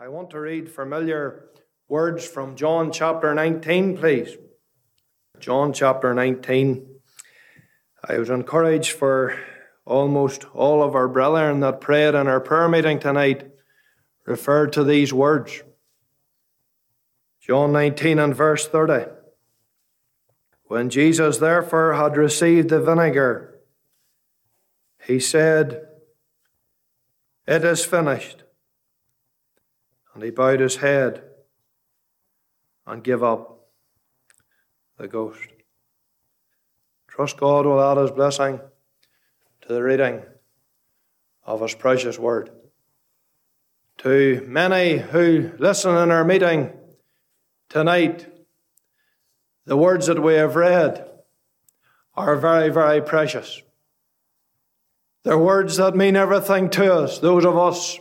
I want to read familiar words from John chapter 19, please. John chapter 19. I was encouraged for almost all of our brethren that prayed in our prayer meeting tonight referred to these words. John 19 and verse 30. When Jesus therefore had received the vinegar, he said, It is finished. And he bowed his head and gave up the ghost. Trust God will add his blessing to the reading of his precious word. To many who listen in our meeting tonight, the words that we have read are very, very precious. They're words that mean everything to us, those of us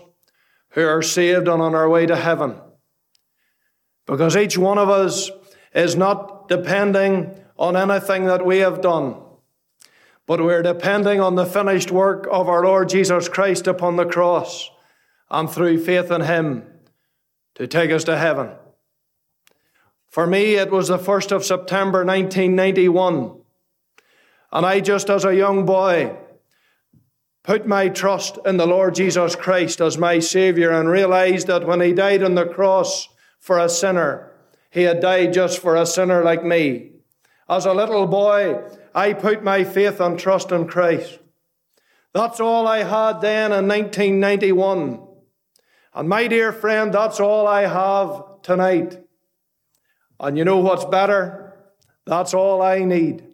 who are saved and on our way to heaven. Because each one of us is not depending on anything that we have done, but we're depending on the finished work of our Lord Jesus Christ upon the cross and through faith in Him to take us to heaven. For me, it was the 1st of September 1991. And I, just as a young boy, put my trust in the Lord Jesus Christ as my Savior and realized that when He died on the cross for a sinner, He had died just for a sinner like me. As a little boy, I put my faith and trust in Christ. That's all I had then in 1991. And my dear friend, that's all I have tonight. And you know what's better? That's all I need.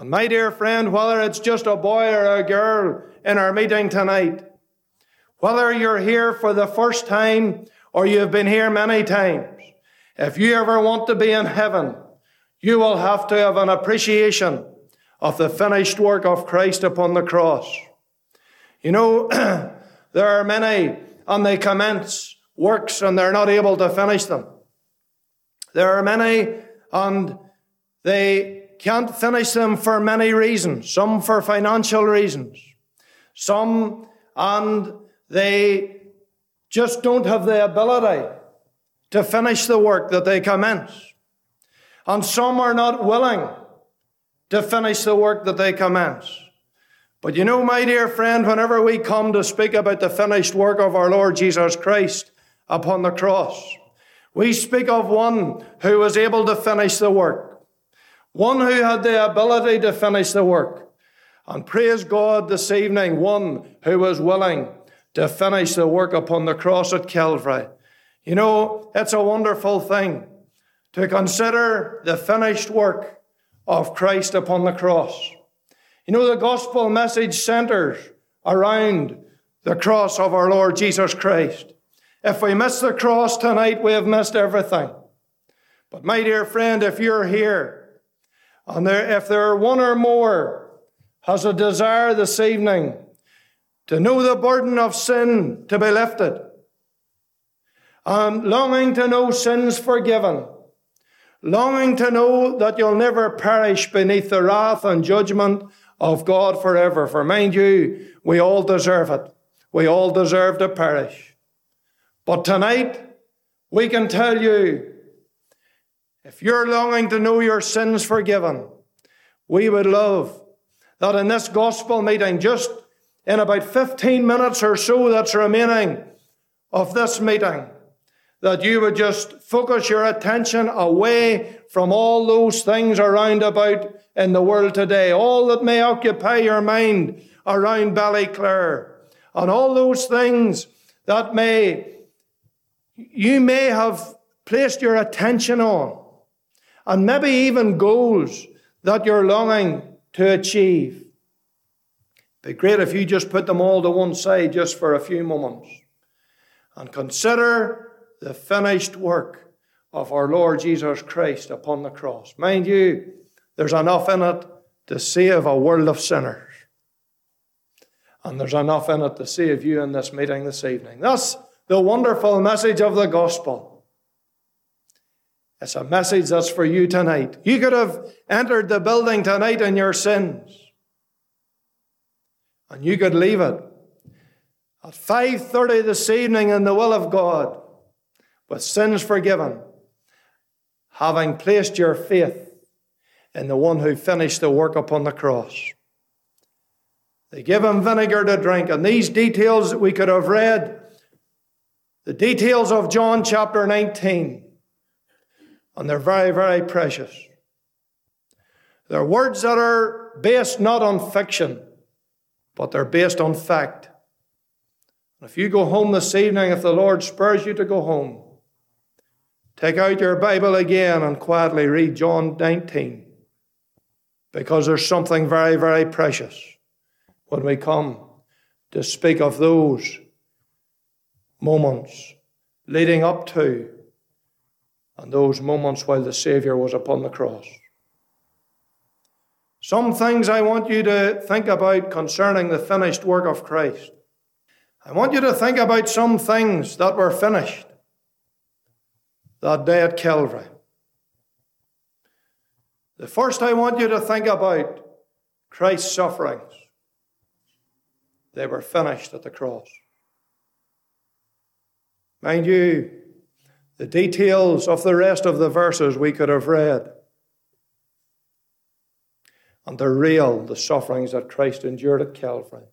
And my dear friend, whether it's just a boy or a girl in our meeting tonight, whether you're here for the first time or you've been here many times, if you ever want to be in heaven, you will have to have an appreciation of the finished work of Christ upon the cross. You know, there are many, and they commence works and they're not able to finish them. There are many, and they can't finish them for many reasons. Some for financial reasons. Some, and they just don't have the ability to finish the work that they commence. And some are not willing to finish the work that they commence. But you know, my dear friend, whenever we come to speak about the finished work of our Lord Jesus Christ upon the cross, we speak of one who was able to finish the work. One who had the ability to finish the work. And praise God this evening, one who was willing to finish the work upon the cross at Calvary. You know, it's a wonderful thing to consider the finished work of Christ upon the cross. You know, the gospel message centers around the cross of our Lord Jesus Christ. If we miss the cross tonight, we have missed everything. But my dear friend, if you're here and there, if there are one or more has a desire this evening to know the burden of sin to be lifted, and longing to know sins forgiven, longing to know that you'll never perish beneath the wrath and judgment of God forever. For mind you, we all deserve it. We all deserve to perish. But tonight, we can tell you if you're longing to know your sins forgiven, we would love that in this gospel meeting, just in about 15 minutes or so that's remaining of this meeting, that you would just focus your attention away from all those things around about in the world today, all that may occupy your mind around Ballyclare, and all those things that may you may have placed your attention on and maybe even goals that you're longing to achieve. Be great if you just put them all to one side just for a few moments and consider the finished work of our Lord Jesus Christ upon the cross. Mind you, there's enough in it to save a world of sinners. And there's enough in it to save you in this meeting this evening. That's the wonderful message of the gospel. It's a message that's for you tonight. You could have entered the building tonight in your sins, and you could leave it. at 5:30 this evening in the will of God, with sins forgiven, having placed your faith in the one who finished the work upon the cross. They give him vinegar to drink, and these details we could have read, the details of John chapter 19, and they're very, very precious. They're words that are based not on fiction, but they're based on fact. If you go home this evening, if the Lord spurs you to go home, take out your Bible again and quietly read John 19, because there's something very, very precious when we come to speak of those moments leading up to and those moments while the Savior was upon the cross. Some things I want you to think about concerning the finished work of Christ. I want you to think about some things that were finished that day at Calvary. The first I want you to think about Christ's sufferings. They were finished at the cross. Mind you, the details of the rest of the verses we could have read. And they're real, the sufferings that Christ endured at Calvary.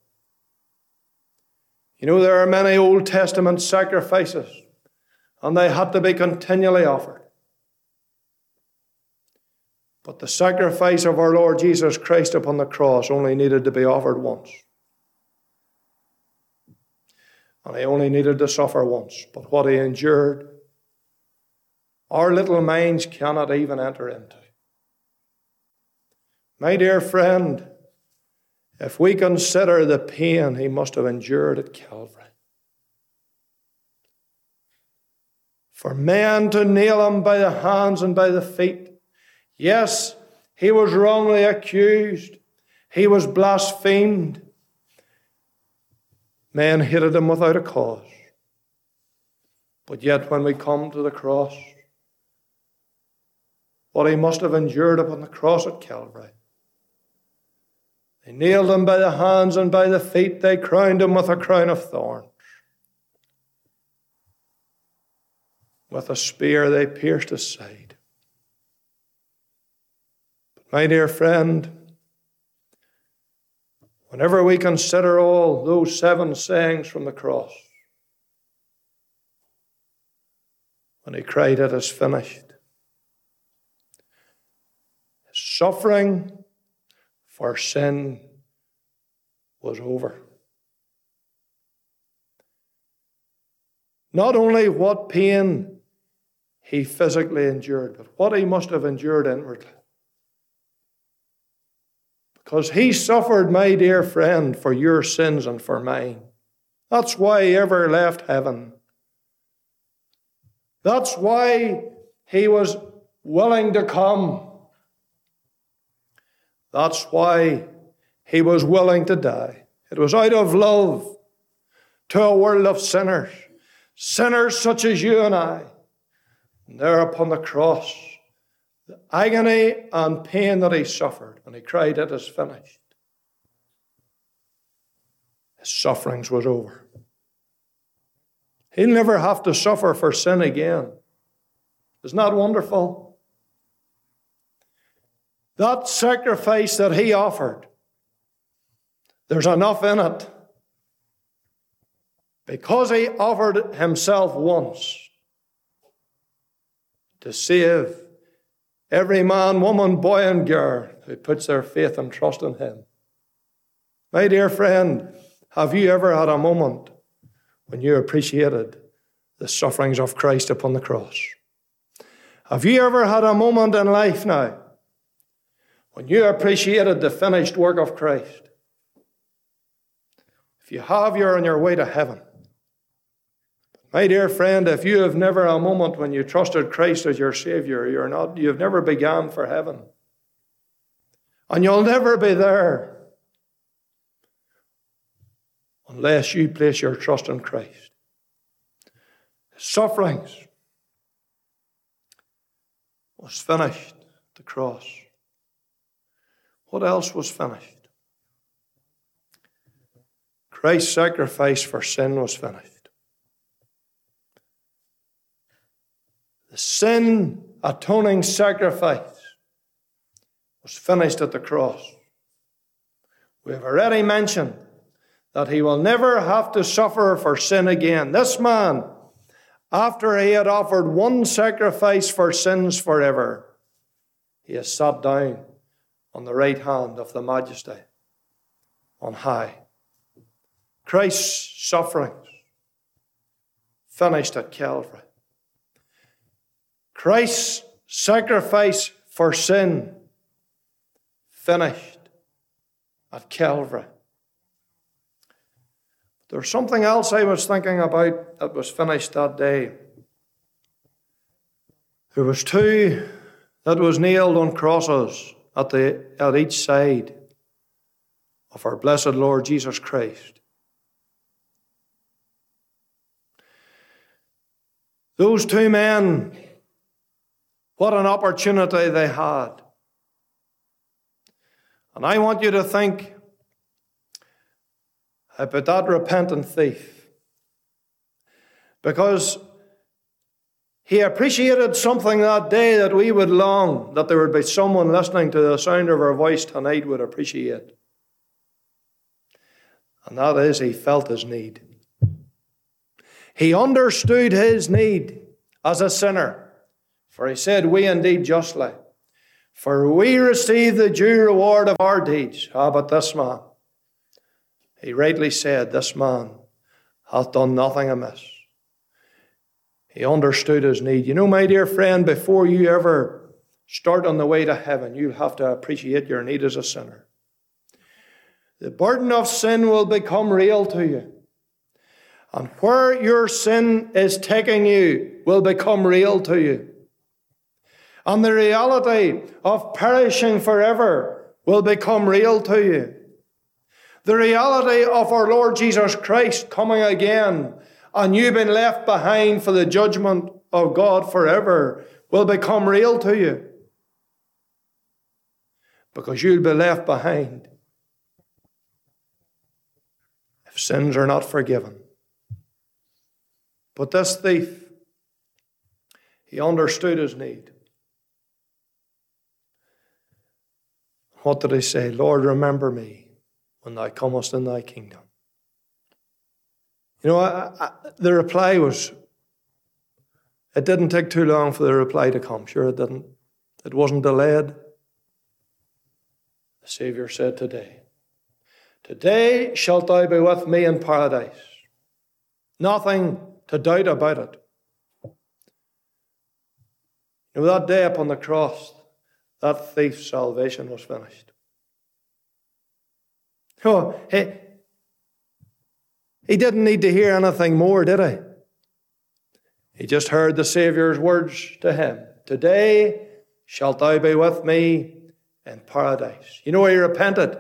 You know, there are many Old Testament sacrifices, and they had to be continually offered. But the sacrifice of our Lord Jesus Christ upon the cross only needed to be offered once. And he only needed to suffer once. But what he endured, our little minds cannot even enter into. My dear friend, if we consider the pain he must have endured at Calvary, for men to nail him by the hands and by the feet, yes, he was wrongly accused, he was blasphemed, Men hated him without a cause. But yet, when we come to the cross, what he must have endured upon the cross at Calvary. They nailed him by the hands and by the feet, they crowned him with a crown of thorns. With a spear, they pierced his side. But, my dear friend, Whenever we consider all those seven sayings from the cross, when he cried, It is finished, his suffering for sin was over. Not only what pain he physically endured, but what he must have endured inwardly. Because he suffered, my dear friend, for your sins and for mine. That's why he ever left heaven. That's why he was willing to come. That's why he was willing to die. It was out of love to a world of sinners, sinners such as you and I. And there upon the cross, the agony and pain that he suffered when he cried, It is finished. His sufferings was over. He'll never have to suffer for sin again. Isn't that wonderful? That sacrifice that he offered, there's enough in it. Because he offered himself once to save Every man, woman, boy, and girl who puts their faith and trust in Him. My dear friend, have you ever had a moment when you appreciated the sufferings of Christ upon the cross? Have you ever had a moment in life now when you appreciated the finished work of Christ? If you have, you're on your way to heaven. My dear friend, if you have never a moment when you trusted Christ as your Savior, you're not, you've never begun for heaven. And you'll never be there unless you place your trust in Christ. sufferings was finished at the cross. What else was finished? Christ's sacrifice for sin was finished. The sin atoning sacrifice was finished at the cross. We have already mentioned that he will never have to suffer for sin again. This man, after he had offered one sacrifice for sins forever, he has sat down on the right hand of the Majesty on high. Christ's sufferings finished at Calvary. Christ's sacrifice for sin finished at Calvary. There's something else I was thinking about that was finished that day. There was two that was nailed on crosses at, the, at each side of our blessed Lord Jesus Christ. Those two men, what an opportunity they had. And I want you to think about that repentant thief. Because he appreciated something that day that we would long that there would be someone listening to the sound of our voice tonight would appreciate. And that is, he felt his need. He understood his need as a sinner. For he said, We indeed justly. For we receive the due reward of our deeds. Ah, but this man, he rightly said, This man hath done nothing amiss. He understood his need. You know, my dear friend, before you ever start on the way to heaven, you'll have to appreciate your need as a sinner. The burden of sin will become real to you. And where your sin is taking you will become real to you. And the reality of perishing forever will become real to you. The reality of our Lord Jesus Christ coming again and you've been left behind for the judgment of God forever will become real to you. Because you'll be left behind if sins are not forgiven. But this thief, he understood his need. What did he say? Lord, remember me when thou comest in thy kingdom. You know, I, I, the reply was, it didn't take too long for the reply to come. Sure, it didn't. It wasn't delayed. The Savior said, Today, today shalt thou be with me in paradise. Nothing to doubt about it. You know, that day upon the cross, that thief's salvation was finished. Oh, he, he didn't need to hear anything more, did he? He just heard the Saviour's words to him Today shalt thou be with me in paradise. You know, he repented,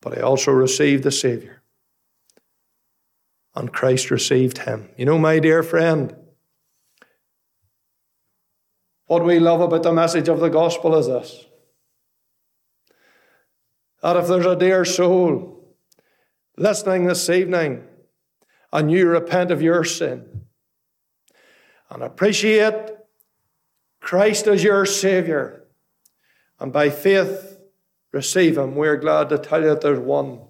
but he also received the Saviour. And Christ received him. You know, my dear friend, what we love about the message of the gospel is this that if there's a dear soul listening this evening and you repent of your sin and appreciate Christ as your Savior and by faith receive Him, we're glad to tell you that there's one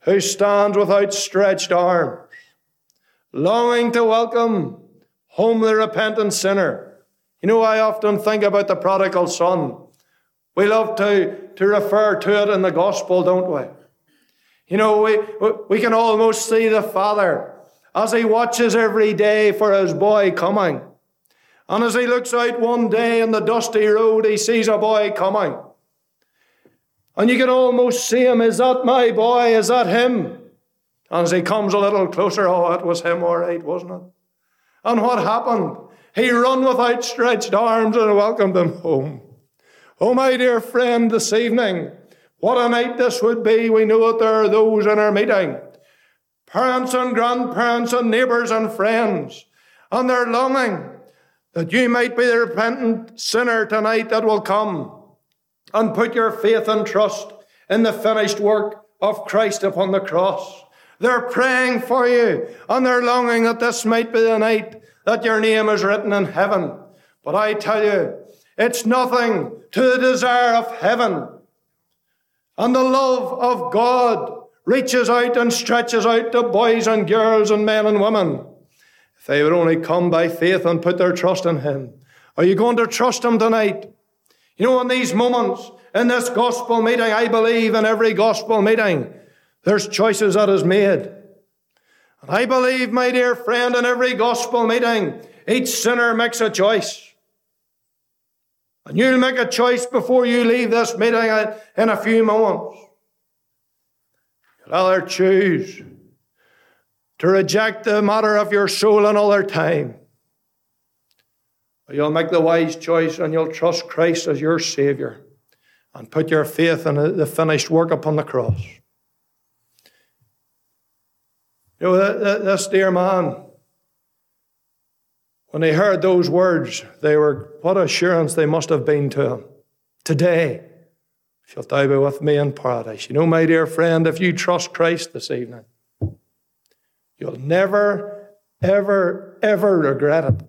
who stands with outstretched arms, longing to welcome home the repentant sinner. You know, I often think about the prodigal son. We love to, to refer to it in the gospel, don't we? You know, we, we can almost see the father as he watches every day for his boy coming. And as he looks out one day on the dusty road, he sees a boy coming. And you can almost see him. Is that my boy? Is that him? And as he comes a little closer, oh, it was him, all right, wasn't it? And what happened? He ran with outstretched arms and welcomed him home. Oh, my dear friend, this evening, what a night this would be. We know that there are those in our meeting parents and grandparents and neighbours and friends, and they're longing that you might be the repentant sinner tonight that will come and put your faith and trust in the finished work of Christ upon the cross. They're praying for you and they're longing that this might be the night that your name is written in heaven. But I tell you, it's nothing to the desire of heaven. And the love of God reaches out and stretches out to boys and girls and men and women. If they would only come by faith and put their trust in Him. Are you going to trust Him tonight? You know, in these moments, in this gospel meeting, I believe in every gospel meeting, there's choices that is made. And I believe, my dear friend, in every gospel meeting, each sinner makes a choice. And you'll make a choice before you leave this meeting in a few moments. You'll either choose to reject the matter of your soul another time, or you'll make the wise choice and you'll trust Christ as your Savior and put your faith in the finished work upon the cross. You know, this dear man, when they heard those words, they were, what assurance they must have been to him. Today, shalt thou be with me in paradise. You know, my dear friend, if you trust Christ this evening, you'll never, ever, ever regret it.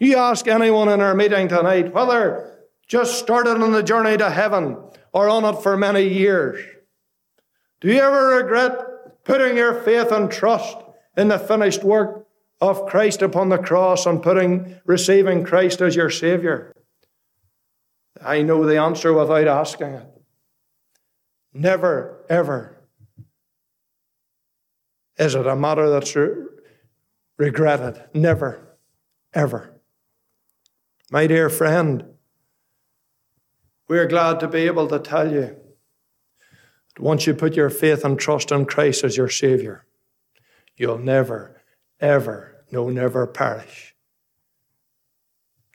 You ask anyone in our meeting tonight whether just started on the journey to heaven or on it for many years. Do you ever regret putting your faith and trust in the finished work of Christ upon the cross and putting receiving Christ as your Savior? I know the answer without asking it. Never, ever is it a matter that's re- regretted. Never, ever. My dear friend, we're glad to be able to tell you that once you put your faith and trust in Christ as your Savior, you'll never, ever, no, never perish.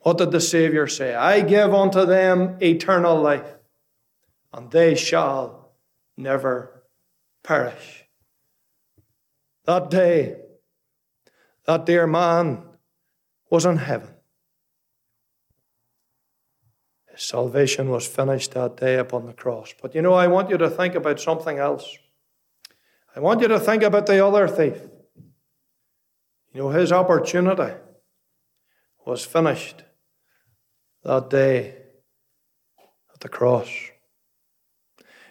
What did the Savior say? I give unto them eternal life, and they shall never perish. That day, that dear man was in heaven. His salvation was finished that day upon the cross. But you know, I want you to think about something else. I want you to think about the other thief. You know, his opportunity was finished that day at the cross.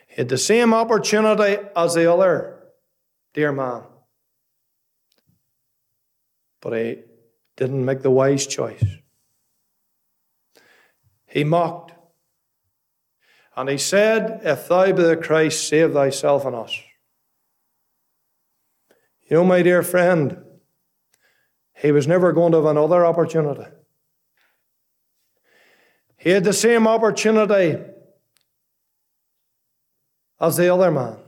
He had the same opportunity as the other dear man. But he didn't make the wise choice. He mocked. And he said, If thou be the Christ, save thyself and us. You know, my dear friend, he was never going to have another opportunity. He had the same opportunity as the other man,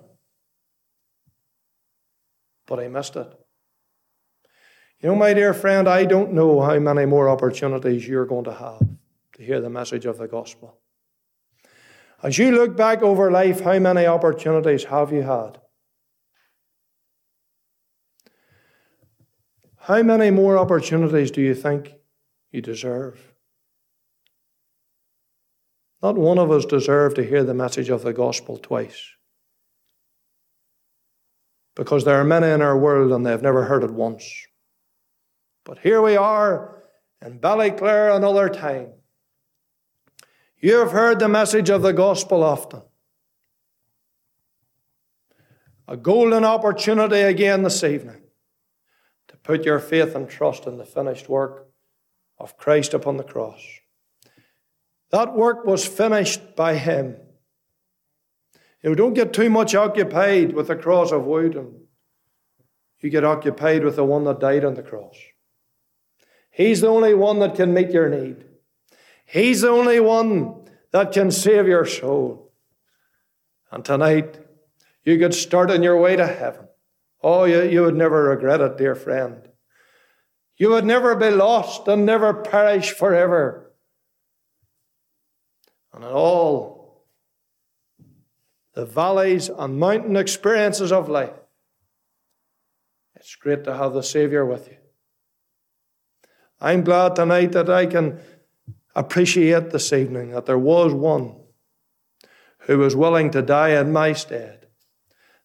but he missed it. You know, my dear friend, I don't know how many more opportunities you're going to have to hear the message of the gospel. As you look back over life, how many opportunities have you had? How many more opportunities do you think you deserve? Not one of us deserve to hear the message of the gospel twice. Because there are many in our world and they've never heard it once. But here we are in Ballyclare another time. You have heard the message of the gospel often. A golden opportunity again this evening put your faith and trust in the finished work of Christ upon the cross. That work was finished by Him. You know, don't get too much occupied with the cross of wood, and you get occupied with the one that died on the cross. He's the only one that can meet your need. He's the only one that can save your soul. And tonight, you could start on your way to heaven. Oh, you, you would never regret it, dear friend. You would never be lost and never perish forever. And in all the valleys and mountain experiences of life, it's great to have the Savior with you. I'm glad tonight that I can appreciate this evening that there was one who was willing to die in my stead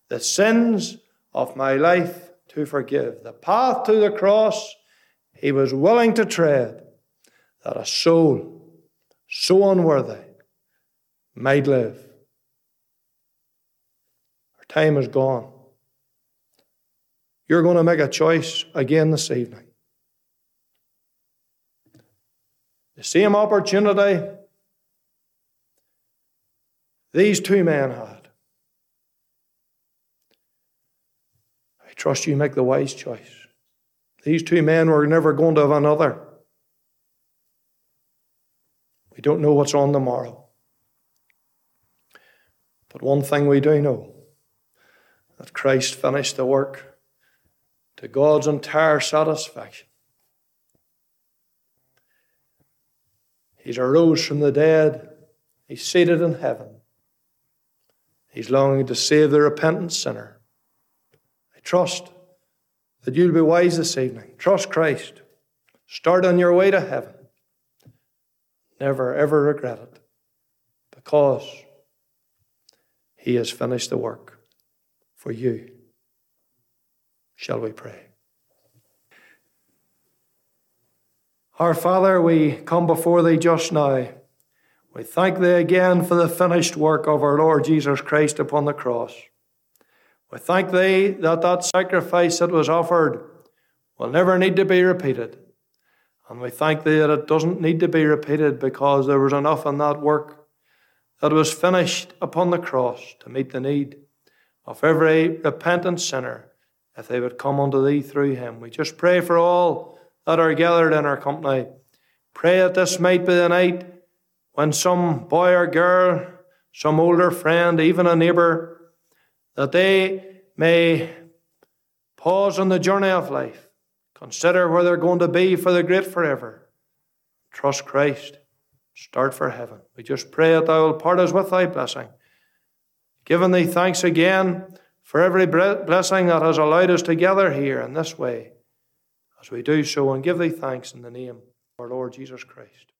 the sins of my life to forgive. The path to the cross he was willing to tread that a soul so unworthy might live. Our time is gone. You're going to make a choice again this evening. The same opportunity these two men had. I trust you make the wise choice. These two men were never going to have another. We don't know what's on the morrow. But one thing we do know that Christ finished the work to God's entire satisfaction. He's arose from the dead. He's seated in heaven. He's longing to save the repentant sinner. Trust that you'll be wise this evening. Trust Christ. Start on your way to heaven. Never, ever regret it because He has finished the work for you. Shall we pray? Our Father, we come before Thee just now. We thank Thee again for the finished work of our Lord Jesus Christ upon the cross. We thank Thee that that sacrifice that was offered will never need to be repeated. And we thank Thee that it doesn't need to be repeated because there was enough in that work that was finished upon the cross to meet the need of every repentant sinner if they would come unto Thee through Him. We just pray for all that are gathered in our company. Pray that this might be the night when some boy or girl, some older friend, even a neighbour, that they may pause on the journey of life, consider where they're going to be for the great forever, trust Christ, start for heaven. We just pray that thou wilt part us with thy blessing. Giving thee thanks again for every blessing that has allowed us to gather here in this way as we do so and give thee thanks in the name of our Lord Jesus Christ.